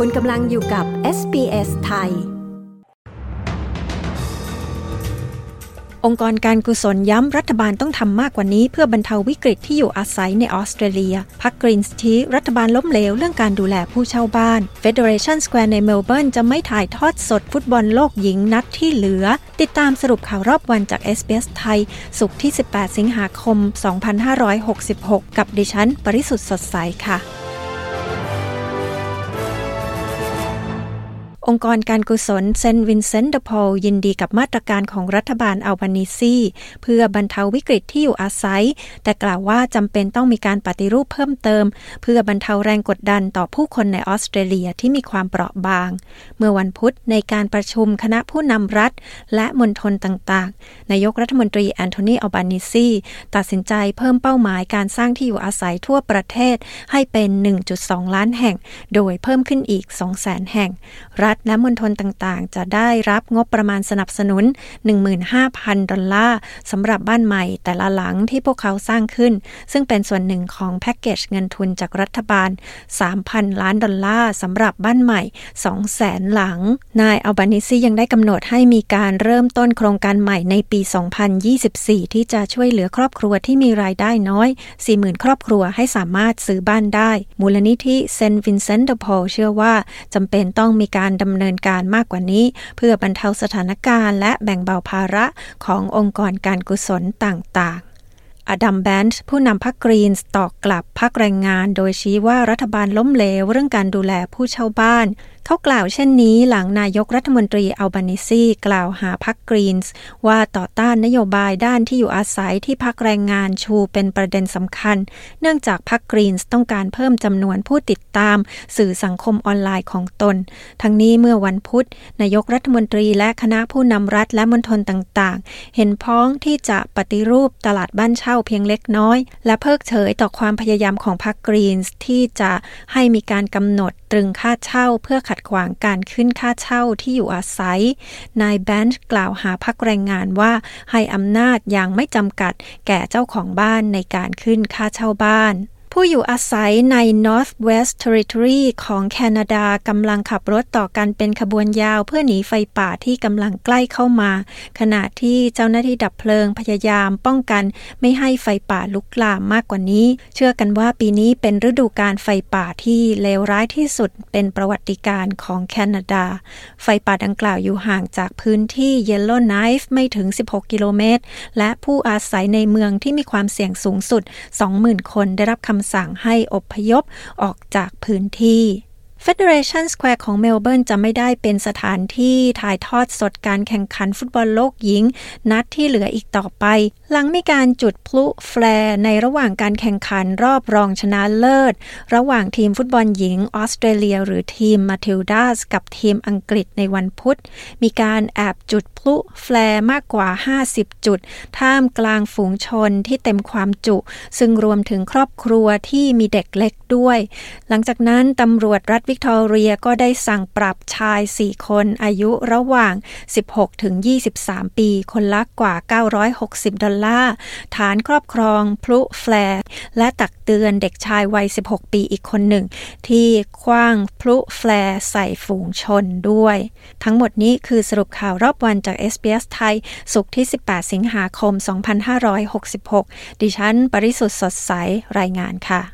คุณกำลังอยู่กับ SBS ไทย องค์กรการกุศลย้ำรัฐบาลต้องทำมากกว่านี้เพื่อบรรเทาวิกฤตที่อยู่อาศัยในออสเตรเลีย พรรคกรีนส์ชี้รัฐบาลล้มเหลวเรื่องการดูแลผู้เช่าบ้าน Federation Square ในเมลเบิร์นจะไม่ถ่ายทอดสดฟุตบอลโลกหญิงนัดที่เหลือ ติดตามสรุปข่าวรอบวันจาก SBS ไทย ศุกร์ที่ 18 สิงหาคม 2566 กับดิฉัน ปริสุทธ์สดใสค่ะ องค์กรการกุศลเซนต์วินเซนต์เดพอลยินดีกับมาตรการของรัฐบาลอัลบานีซีเพื่อบรรเทาวิกฤตที่อยู่อาศัย แต่กล่าวว่าจำเป็นต้องมีการปฏิรูปเพิ่มเติม เพื่อบรรเทาแรงกดดันต่อผู้คนในออสเตรเลียที่มีความเปราะบาง เมื่อวันพุธในการประชุมคณะผู้นำรัฐ และมณฑลต่างๆ นายกรัฐมนตรีแอนโทนีอัลบานีซีตัดสินใจเพิ่มเป้าหมายการสร้างที่อยู่อาศัยทั่วประเทศให้เป็น 1.2 ล้านแห่ง โดยเพิ่มขึ้นอีก 200,000 แห่ง รัฐและมณฑลต่างๆ จะได้รับงบประมาณสนับสนุน 15,000 ดอลลาร์สำหรับบ้านใหม่แต่ละหลังที่พวกเขาสร้างขึ้น ซึ่งเป็นส่วนหนึ่งของแพ็กเกจเงินทุนจากรัฐบาล 3,000 ล้านดอลลาร์สำหรับบ้านใหม่ 200,000 หลัง นายอัลบานิซียังได้กำหนดให้มีการเริ่มต้นโครงการใหม่ในปี 2024 ที่จะช่วยเหลือครอบครัวที่มีรายได้น้อย 40,000 ครอบครัวให้สามารถซื้อบ้านได้ มูลนิธิเซนต์วินเซนต์เดอพอลเชื่อว่าจำเป็นต้องมีการดำเนินการมากกว่านี้ เพื่อบรรเทาสถานการณ์และแบ่งเบาภาระขององค์กรการกุศลต่างๆอดัมแบนช์ผู้นำพรรคกรีนตอกกลับพรรคแรงงาน โดยชี้ว่ารัฐบาลล้มเหลวเรื่องการดูแลผู้เช่าบ้าน เขากล่าวเช่นนี้หลังนายกรัฐมนตรีอัลบานิซีกล่าวหาพรรคกรีนส์ว่าต่อต้านนโยบายด้านที่อยู่อาศัยที่พรรคแรงงานชูเป็นประเด็นสำคัญ เนื่องจากพรรคกรีนส์ต้องการเพิ่มจำนวนผู้ติดตาม สื่อสังคมออนไลน์ของตน ทั้งนี้เมื่อวันพุธ นายกรัฐมนตรีและคณะผู้นำรัฐและมณฑลต่างๆ เห็นพ้องที่จะปฏิรูปตลาดบ้านเช่าเพียงเล็กน้อย และเพิกเฉยต่อความพยายามของพรรคกรีนส์ที่จะให้มีการกำหนดตรึงค่าเช่าเพื่อขัดขวางการขึ้นค่าเช่าที่อยู่อาศัย นายแบนช์กล่าวหาพักแรงงานว่าให้อำนาจอย่างไม่จำกัดแก่เจ้าของบ้านในการขึ้นค่าเช่าบ้าน ผู้อยู่อาศัยใน North West Territory ของแคนาดากำลังขับรถต่อกันเป็นขบวนยาวเพื่อหนีไฟป่าที่กำลังใกล้เข้ามา ขณะที่เจ้าหน้าที่ดับเพลิงพยายามป้องกันไม่ให้ไฟป่าลุกลามมากกว่านี้ เชื่อกันว่าปีนี้เป็นฤดูการไฟป่าที่เลวร้ายที่สุดเป็นประวัติการของแคนาดา ไฟป่าดังกล่าวอยู่ห่างจากพื้นที่ Yellowknife ไม่ถึง 16 กิโลเมตร และผู้อาศัยในเมืองที่มีความเสี่ยงสูงสุด 20,000 คนได้รับคำสั่งให้อพยพออกจากพื้นที่ Federation Square ของเมลเบิร์นจะไม่ได้เป็นสถานที่ถ่ายทอดสดการแข่งขันฟุตบอลโลกหญิง นัดที่เหลืออีกต่อไป หลังมีการจุดพลุแฟร์ในระหว่างการแข่งขันรอบรองชนะเลิศ ระหว่างทีมฟุตบอลหญิงออสเตรเลีย หรือทีมมาทิลดาสกับทีมอังกฤษในวันพุธ มีการแอบจุดพลุ flare มากกว่า 50 จุด ท่ามกลางฝูงชนที่เต็มความจุ ซึ่งรวมถึงครอบครัวที่มีเด็กเล็กด้วย หลังจากนั้นตำรวจรัฐวิกตอเรียก็ได้สั่งปรับชาย 4 คนอายุระหว่าง 16 ถึง 23 ปี คนละกว่า 960 ดอลลาร์ ฐานครอบครองพลุแฟร์และตักเตือนเด็กชายวัย 16 ปีอีกคนหนึ่ง ที่คว้างพลุแฟร์ใส่ฝูงชนด้วย ทั้งหมดนี้คือสรุปข่าวรอบวันจาก SBS ไทย สุขที่ 18 สิงหาคม 2566 ดิฉัน ปริสุทธ์สดใส รายงานค่ะ